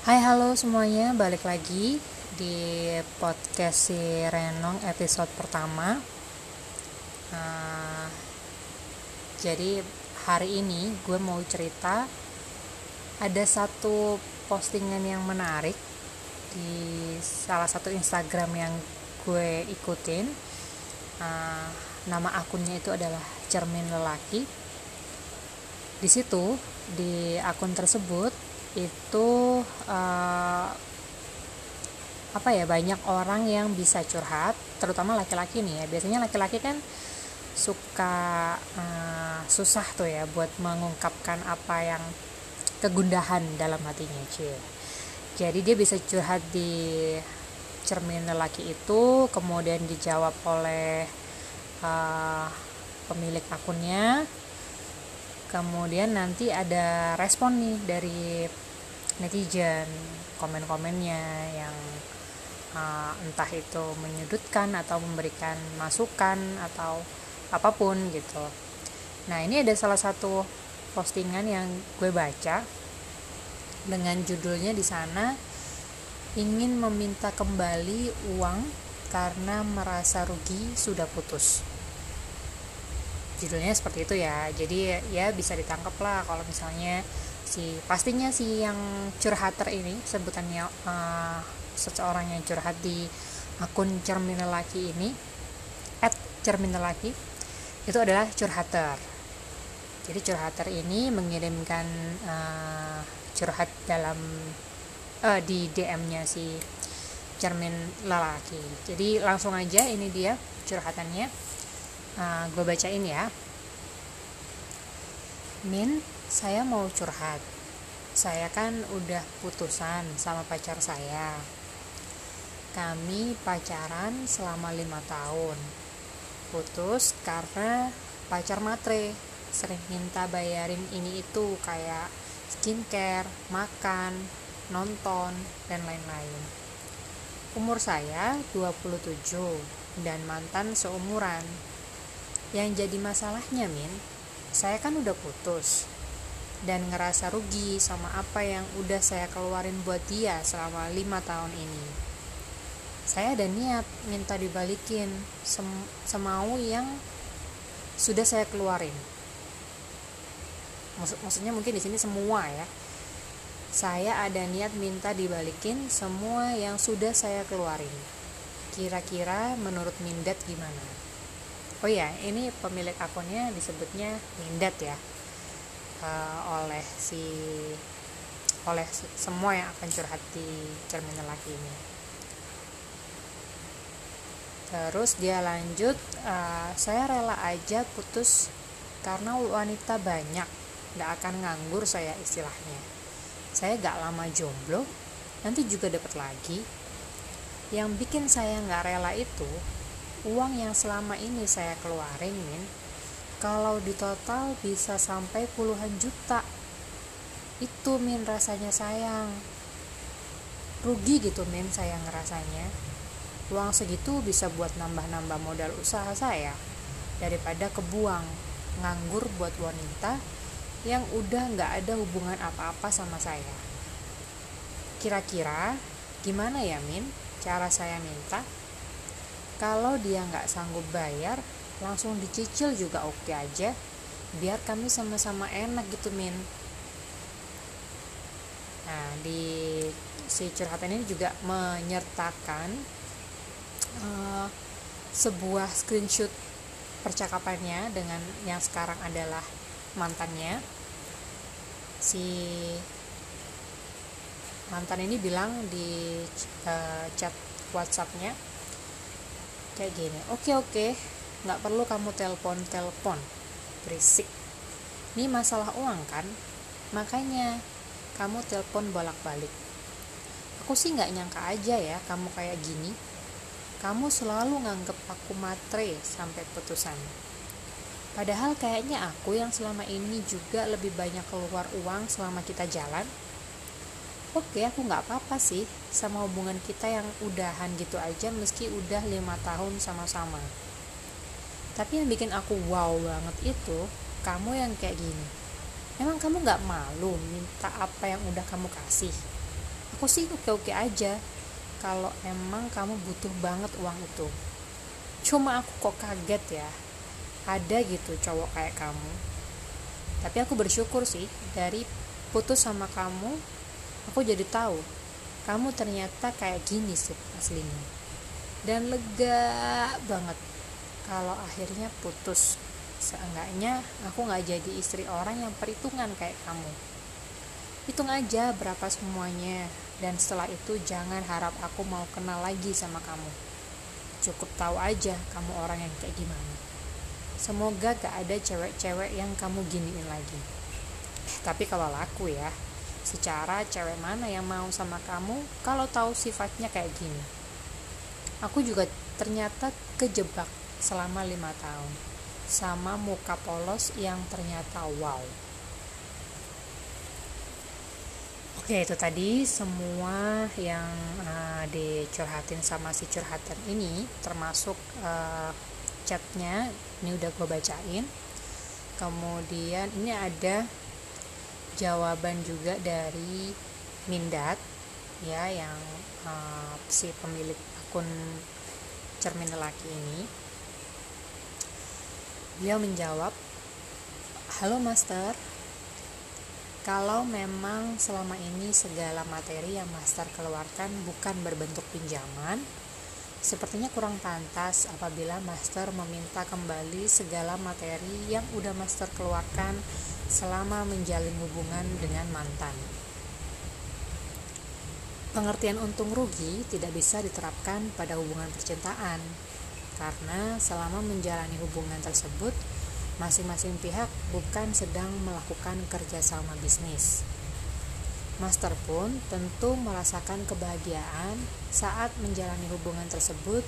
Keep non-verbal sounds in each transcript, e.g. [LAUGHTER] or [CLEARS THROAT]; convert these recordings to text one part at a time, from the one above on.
Hai halo semuanya, balik lagi di podcast si Renong episode pertama. Uh, jadi hari ini gue mau cerita ada satu postingan yang menarik di salah satu Instagram yang gue ikutin. Uh, nama akunnya itu adalah Cermin Lelaki. Di situ di akun tersebut itu uh, apa ya banyak orang yang bisa curhat terutama laki-laki nih ya. Biasanya laki-laki kan suka uh, susah tuh ya buat mengungkapkan apa yang kegundahan dalam hatinya cie. Jadi dia bisa curhat di cermin lelaki itu kemudian dijawab oleh uh, pemilik akunnya kemudian nanti ada respon nih dari netizen komen-komennya yang uh, entah itu menyudutkan atau memberikan masukan atau apa pun gitu. Nah ini ada salah satu postingan yang gue baca dengan judulnya di sana ingin meminta kembali uang karena merasa rugi sudah putus judulnya seperti itu ya. Jadi ya bisa ditangkap lah kalau misalnya si pastinya si yang curhater ini sebutannya uh, seseorang yang curhat di akun cermin lelaki ini at cermin lelaki itu adalah curhater. Jadi curhater ini mengirimkan uh, curhat dalam uh, di DM-nya si cermin lelaki. Jadi langsung aja ini dia curhatannya uh, gue bacain ya. Min saya mau curhat. Saya kan udah putusan sama pacar saya. Kami pacaran selama lima tahun. Putus karena pacar matre. Sering minta bayarin ini itu kayak skincare, makan, nonton, dan lain-lain. Umur saya 27 dan mantan seumuran yang jadi masalahnya min saya kan udah putus. Dan ngerasa rugi sama apa yang udah saya keluarin buat dia selama lima tahun ini. Saya ada niat minta dibalikin sem semau yang sudah saya keluarin. Maksud, maksudnya mungkin di sini semua ya. Saya ada niat minta dibalikin semua yang sudah saya keluarin. Kira-kira menurut Mindat gimana oh ya ini pemilik akunnya disebutnya Mindat ya. Uh, oleh si oleh semua yang akan curhat di cermin lelaki ini. Terus dia lanjut uh, saya rela aja putus karena wanita banyak nggak akan nganggur saya istilahnya. Saya gak lama jomblo nanti juga dapat lagi. Yang bikin saya nggak rela itu uang yang selama ini saya keluarin min kalau di total bisa sampai puluhan juta. Itu min rasanya sayang. Rugi gitu min saya ngerasanya uang segitu bisa buat nambah-nambah modal usaha saya daripada kebuang nganggur buat wanita yang udah nggak ada hubungan apa-apa sama saya. Kira-kira gimana ya min cara saya minta kalau dia nggak sanggup bayar langsung dicicil juga oke okay aja. Biar kami sama-sama enak gitu min. Nah di si curhatan ini juga menyertakan uh, sebuah screenshot percakapannya dengan yang sekarang adalah mantannya. Si mantan ini bilang di uh, chat WhatsAppnya kayak gini. Oke oke. Nggak perlu kamu telepon telepon. Berisik. Ini masalah uang kan? Makanya kamu telepon bolak balik aku sih nggak nyangka aja ya kamu kayak gini. Kamu selalu nganggep aku matre sampai putusan. Padahal kayaknya aku yang selama ini juga lebih banyak keluar uang selama kita jalan oke aku nggak apa-apa sih sama hubungan kita yang udahan gitu aja meski udah lima tahun sama-sama. Tapi yang bikin aku wow banget itu kamu yang kayak gini. Emang kamu nggak malu minta apa yang udah kamu kasih? Aku sih oke oke aja kalau emang kamu butuh banget uang itu. Cuma aku kok kaget ya ada gitu cowok kayak kamu. Tapi aku bersyukur sih dari putus sama kamu aku jadi tahu kamu ternyata kayak gini sih aslinya. Dan lega banget kalau akhirnya putus. Seenggaknya aku nggak jadi istri orang yang perhitungan kayak kamu. Hitung aja berapa semuanya dan setelah itu jangan harap aku mau kenal lagi sama kamu. Cukup tahu aja kamu orang yang kayak gimana. Semoga gak ada cewek-cewek yang kamu giniin lagi. Eh, tapi kalau laku ya secara cewek mana yang mau sama kamu kalau tahu sifatnya kayak gini. Aku juga ternyata kejebak selama lima tahun sama muka polos yang ternyata wow. Oke itu tadi semua yang uh, dicurhatin sama si curhatan ini termasuk uh, chatnya. Ini udah gue bacain. Kemudian ini ada jawaban juga dari Mindat ya yang uh, si pemilik akun cermin lelaki ini. Dia menjawab halo master. Kalau memang selama ini segala materi yang master keluarkan bukan berbentuk pinjaman, sepertinya kurang pantas apabila master meminta kembali segala materi yang udah master keluarkan selama menjalin hubungan dengan mantan. Pengertian untung rugi tidak bisa diterapkan pada hubungan percintaan, karena selama menjalani hubungan tersebut, masing-masing pihak bukan sedang melakukan kerjasama bisnis. Master pun tentu merasakan kebahagiaan saat menjalani hubungan tersebut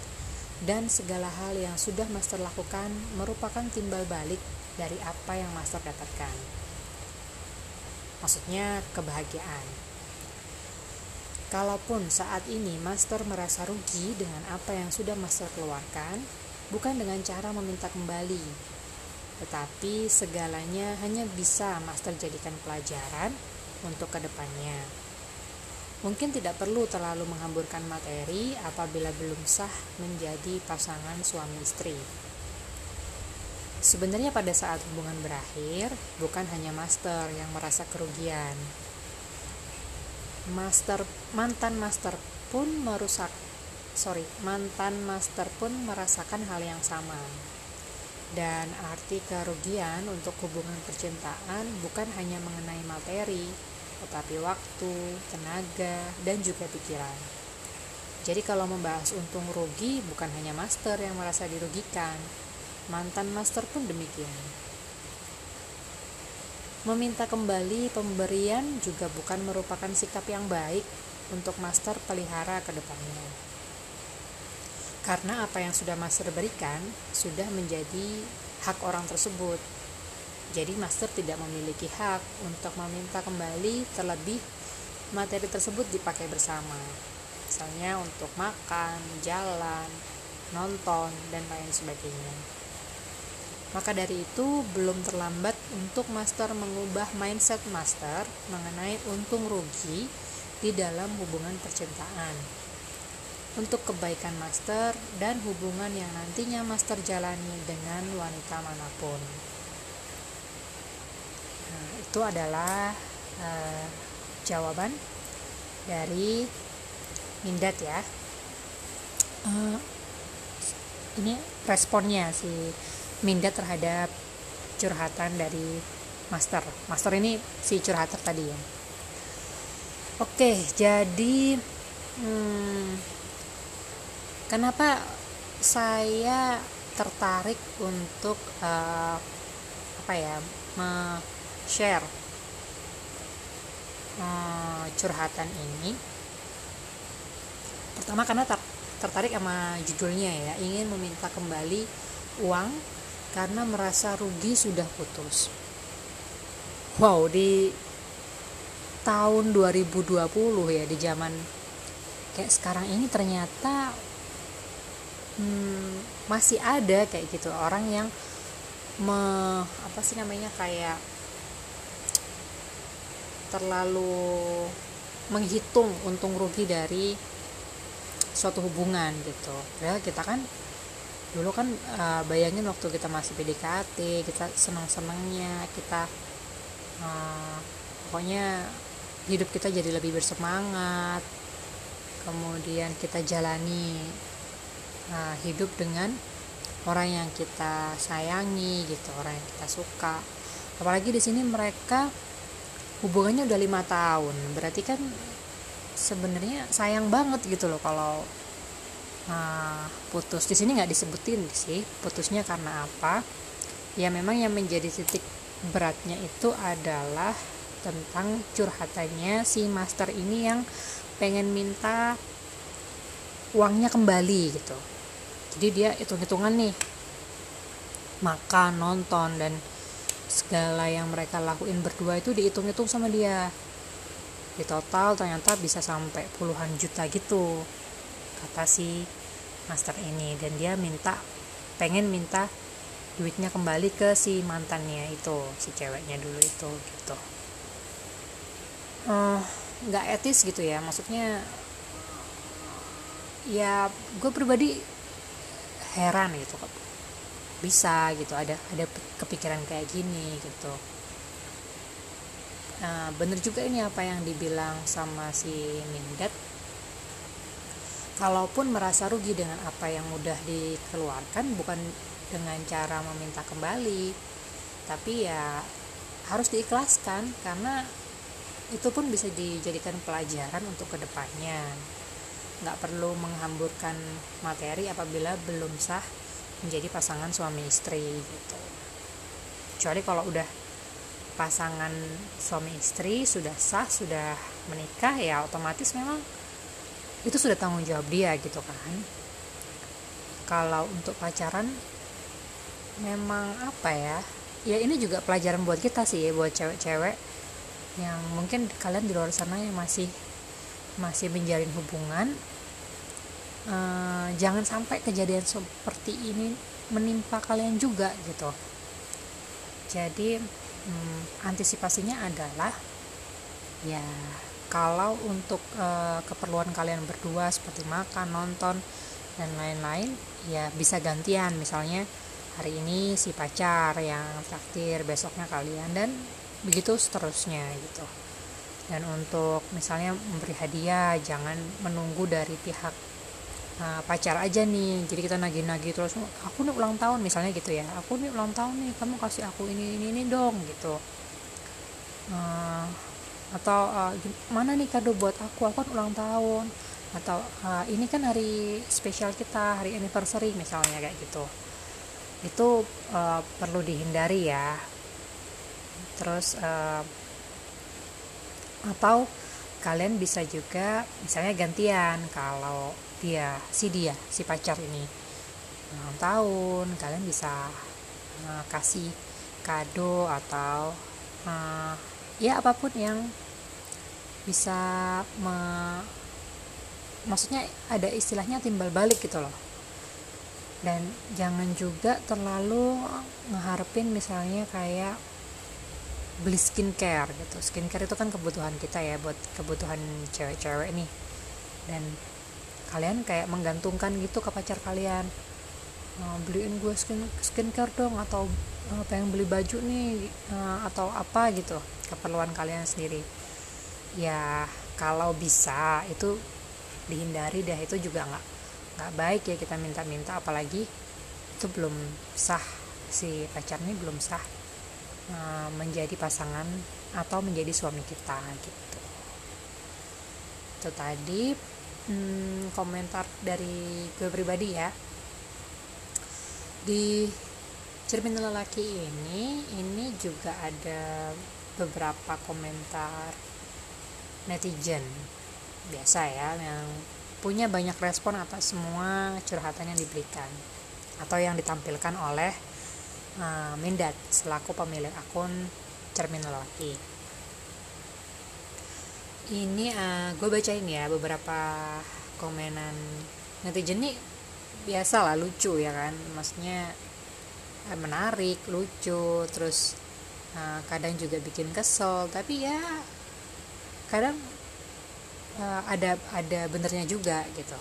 dan segala hal yang sudah master lakukan merupakan timbal balik dari apa yang master dapatkan. Maksudnya kebahagiaan. Kalaupun saat ini master merasa rugi dengan apa yang sudah master keluarkan, bukan dengan cara meminta kembali, tetapi segalanya hanya bisa master jadikan pelajaran untuk ke depannya. Mungkin tidak perlu terlalu menghamburkan materi apabila belum sah menjadi pasangan suami istri. Sebenarnya pada saat hubungan berakhir, bukan hanya master yang merasa kerugian. Master mantan master pun merusak sorry mantan master pun merasakan hal yang sama dan arti kerugian untuk hubungan percintaan bukan hanya mengenai materi, tetapi waktu, tenaga, dan juga pikiran. Jadi kalau membahas untung rugi bukan hanya master yang merasa dirugikan, mantan master pun demikian. Meminta kembali pemberian juga bukan merupakan sikap yang baik untuk master pelihara ke depannya karena apa yang sudah master berikan sudah menjadi hak orang tersebut. Jadi master tidak memiliki hak untuk meminta kembali terlebih materi tersebut dipakai bersama. Misalnya untuk makan, jalan, nonton, dan lain sebagainya. Maka dari itu belum terlambat untuk master mengubah mindset master mengenai untung rugi di dalam hubungan percintaan untuk kebaikan master dan hubungan yang nantinya master jalani dengan wanita mana pun. Nah, itu adalah uh, jawaban dari Mindat ya. Uh, ini responnya si Mindat terhadap curhatan dari master. Master ini si curhatan tadi ya. Oke, jadi hmm, kenapa saya tertarik untuk uh, apa ya share uh, curhatan ini pertama karena ter tertarik sama judulnya ya ingin meminta kembali uang karena merasa rugi sudah putus. Wow di tahun 2020 ya di zaman kayak sekarang ini ternyata hmm, masih ada kayak gitu orang yang me apa sih namanya kayak terlalu menghitung untung rugi dari suatu hubungan gitu. Ya kita kan dulu kan uh, bayangin waktu kita masih PDKT kita senang senangnya kita uh, pokoknya hidup kita jadi lebih bersemangat. Kemudian kita jalani uh, hidup dengan orang yang kita sayangi gitu orang yang kita suka. Apalagi di sini mereka hubungannya udah lima tahun. Berarti kan sebenarnya sayang banget gitu loh kalau uh, putus. Di sini nggak disebutin sih putusnya karena apa. Ya memang yang menjadi titik beratnya itu adalah tentang curhatannya si master ini yang pengen minta uangnya kembali gitu. Jadi dia hitung-hitungan nih makan nonton dan segala yang mereka lakuin berdua itu dihitung-hitung sama dia. Di total ternyata bisa sampai puluhan juta gitu kata si master ini. Dan dia minta pengen minta duitnya kembali ke si mantannya itu si ceweknya dulu itu gitu. Eh, nggak uh, etis gitu ya maksudnya ya gue pribadi heran gitu bisa gitu ada ada kepikiran kayak gini gitu. Nah bener juga ini apa yang dibilang sama si Mindat kalaupun merasa rugi dengan apa yang udah dikeluarkan bukan dengan cara meminta kembali tapi ya harus diikhlaskan karena itu pun bisa dijadikan pelajaran untuk ke depannya. Nggak perlu menghamburkan materi apabila belum sah menjadi pasangan suami istri gitu. Kecuali kalau udah pasangan suami istri sudah sah sudah menikah ya otomatis memang itu sudah tanggung jawab dia gitu kan. Kalau untuk pacaran memang apa ya ya ini juga pelajaran buat kita sih buat cewek-cewek yang mungkin kalian di luar sana yang masih masih menjalin hubungan uh, jangan sampai kejadian seperti ini menimpa kalian juga gitu. Jadi um, antisipasinya adalah ya kalau untuk uh, keperluan kalian berdua seperti makan nonton dan lain-lain ya bisa gantian. Misalnya hari ini si pacar yang traktir besoknya kalian dan begitu seterusnya gitu. Dan untuk misalnya memberi hadiah jangan menunggu dari pihak uh, pacar aja nih. Jadi kita nagih-nagih terus aku nih ulang tahun misalnya gitu ya. Aku nih ulang tahun nih kamu kasih aku ini ini ini dong gitu. Uh, atau uh, mana nih kado buat aku? Aku kan ulang tahun. Atau uh, ini kan hari spesial kita hari anniversary misalnya kayak gitu. Itu uh, perlu dihindari ya. Terus uh, atau kalian bisa juga misalnya gantian kalau dia si dia si pacar ini ulang tahun kalian bisa uh, kasih kado atau uh, ya apa pun yang bisa me, maksudnya ada istilahnya timbal balik gitu loh. Dan jangan juga terlalu ngeharapin misalnya kayak beli skincare gitu. Skincare itu kan kebutuhan kita ya buat kebutuhan cewek-cewek nih. Dan kalian kayak menggantungkan gitu ke pacar kalian. Uh, beliin gue skin skincare dong atau uh, pengen beli baju nih uh, atau apa gitu keperluan kalian sendiri. Ya kalau bisa itu dihindari dah itu juga nggak nggak baik ya kita minta-minta apalagi itu belum sah si pacar ini belum sah Eh, menjadi pasangan atau menjadi suami kita gitu. Itu tadi hmm, komentar dari gue pribadi ya. Di cermin lelaki ini ini juga ada beberapa komentar netizen. Biasa ya yang punya banyak respon atas semua curhatan yang diberikan atau yang ditampilkan oleh uh, Mindat selaku pemilik akun cermin lelaki. Ini uh, gue bacain ya beberapa komenan netizen. Nih biasa lah lucu ya kan? Maksudnya menarik lucu terus uh, kadang juga bikin kesel. Tapi ya kadang uh, ada ada benernya juga gitu.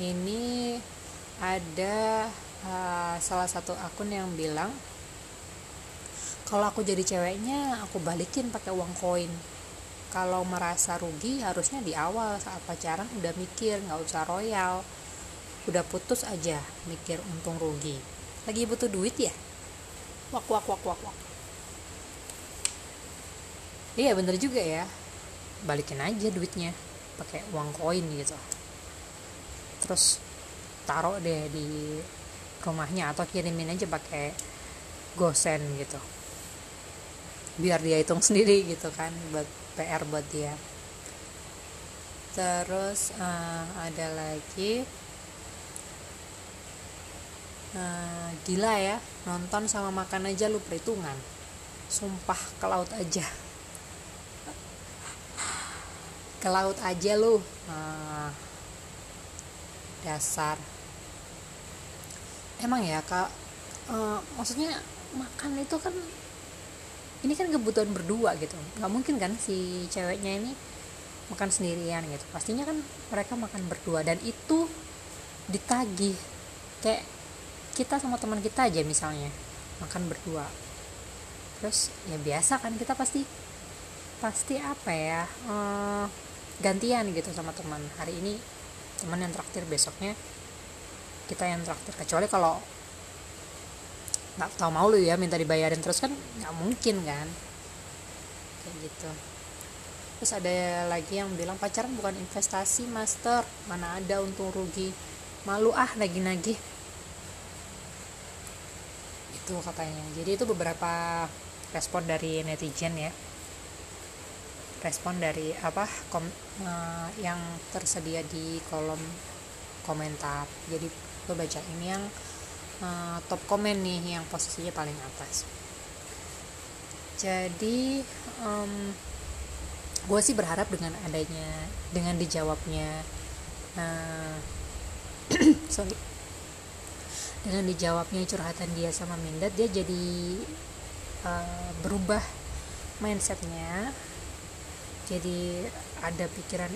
Ini ada uh, salah satu akun yang bilang kalau aku jadi ceweknya aku balikin pakai uang koin. Kalau merasa rugi harusnya di awal saat pacaran udah mikir nggak usah royal udah putus aja mikir untung rugi. Lagi butuh duit ya? Wak wak wak wak wak. Iya bener juga ya. Balikin aja duitnya pakai uang koin gitu. Terus taruh deh di rumahnya atau kirimin aja pakai gosen gitu. Biar dia hitung [LAUGHS] sendiri gitu kan buat PR buat dia. Terus uh, ada lagi uh, gila ya nonton sama makan aja lu perhitungan. Sumpah ke laut aja. Ke laut aja lu. Uh, dasar. Emang ya kak? Uh, maksudnya makan itu kan ini kan kebutuhan berdua gitu. Nggak mungkin kan si ceweknya ini makan sendirian gitu. Pastinya kan mereka makan berdua. Dan itu ditagih. Kayak kita sama teman kita aja misalnya makan berdua. Terus ya biasa kan kita pasti pasti apa ya uh, gantian gitu sama teman. Hari ini teman yang traktir besoknya kita yang traktir. Kecuali kalau nggak tahu mau lu ya minta dibayarin terus kan nggak mungkin kan. Kayak gitu. Terus ada lagi yang bilang pacaran bukan investasi master. Mana ada untung rugi. Malu ah lagi nagih itu katanya. Jadi itu beberapa respon dari netizen ya. Respon dari apa kom, uh, yang tersedia di kolom komentar. Jadi gue baca ini yang uh, top komen nih yang posisinya paling atas. Jadi um, gue sih berharap dengan adanya dengan dijawabnya uh, [CLEARS THROAT] sorry dengan dijawabnya curhatan dia sama Mindat dia jadi uh, berubah mindsetnya. Jadi ada pikiran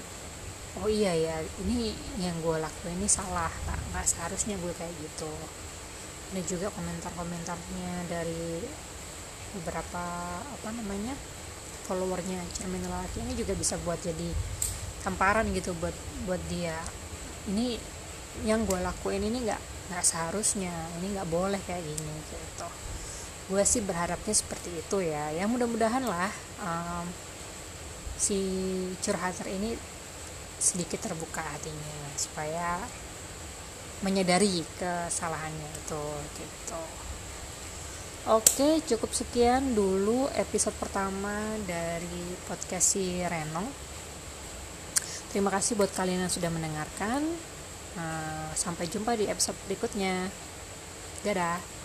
oh iya ya ini yang gue lakuin ini salah nggak nggak seharusnya gue kayak gitu. Ini juga komentar-komentarnya dari beberapa apa namanya followernya cermin lelaki. Ini juga bisa buat jadi tamparan gitu buat buat dia. Ini yang gue lakuin ini nggak nggak seharusnya ini nggak boleh kayak gini gitu. Gue sih berharapnya seperti itu ya. Ya mudah-mudahan lah um, si curhater ini sedikit terbuka hatinya supaya menyadari kesalahannya itu gitu. Oke cukup sekian dulu episode pertama dari podcast si Renong terima kasih buat kalian yang sudah mendengarkan uh, sampai jumpa di episode berikutnya. Dadah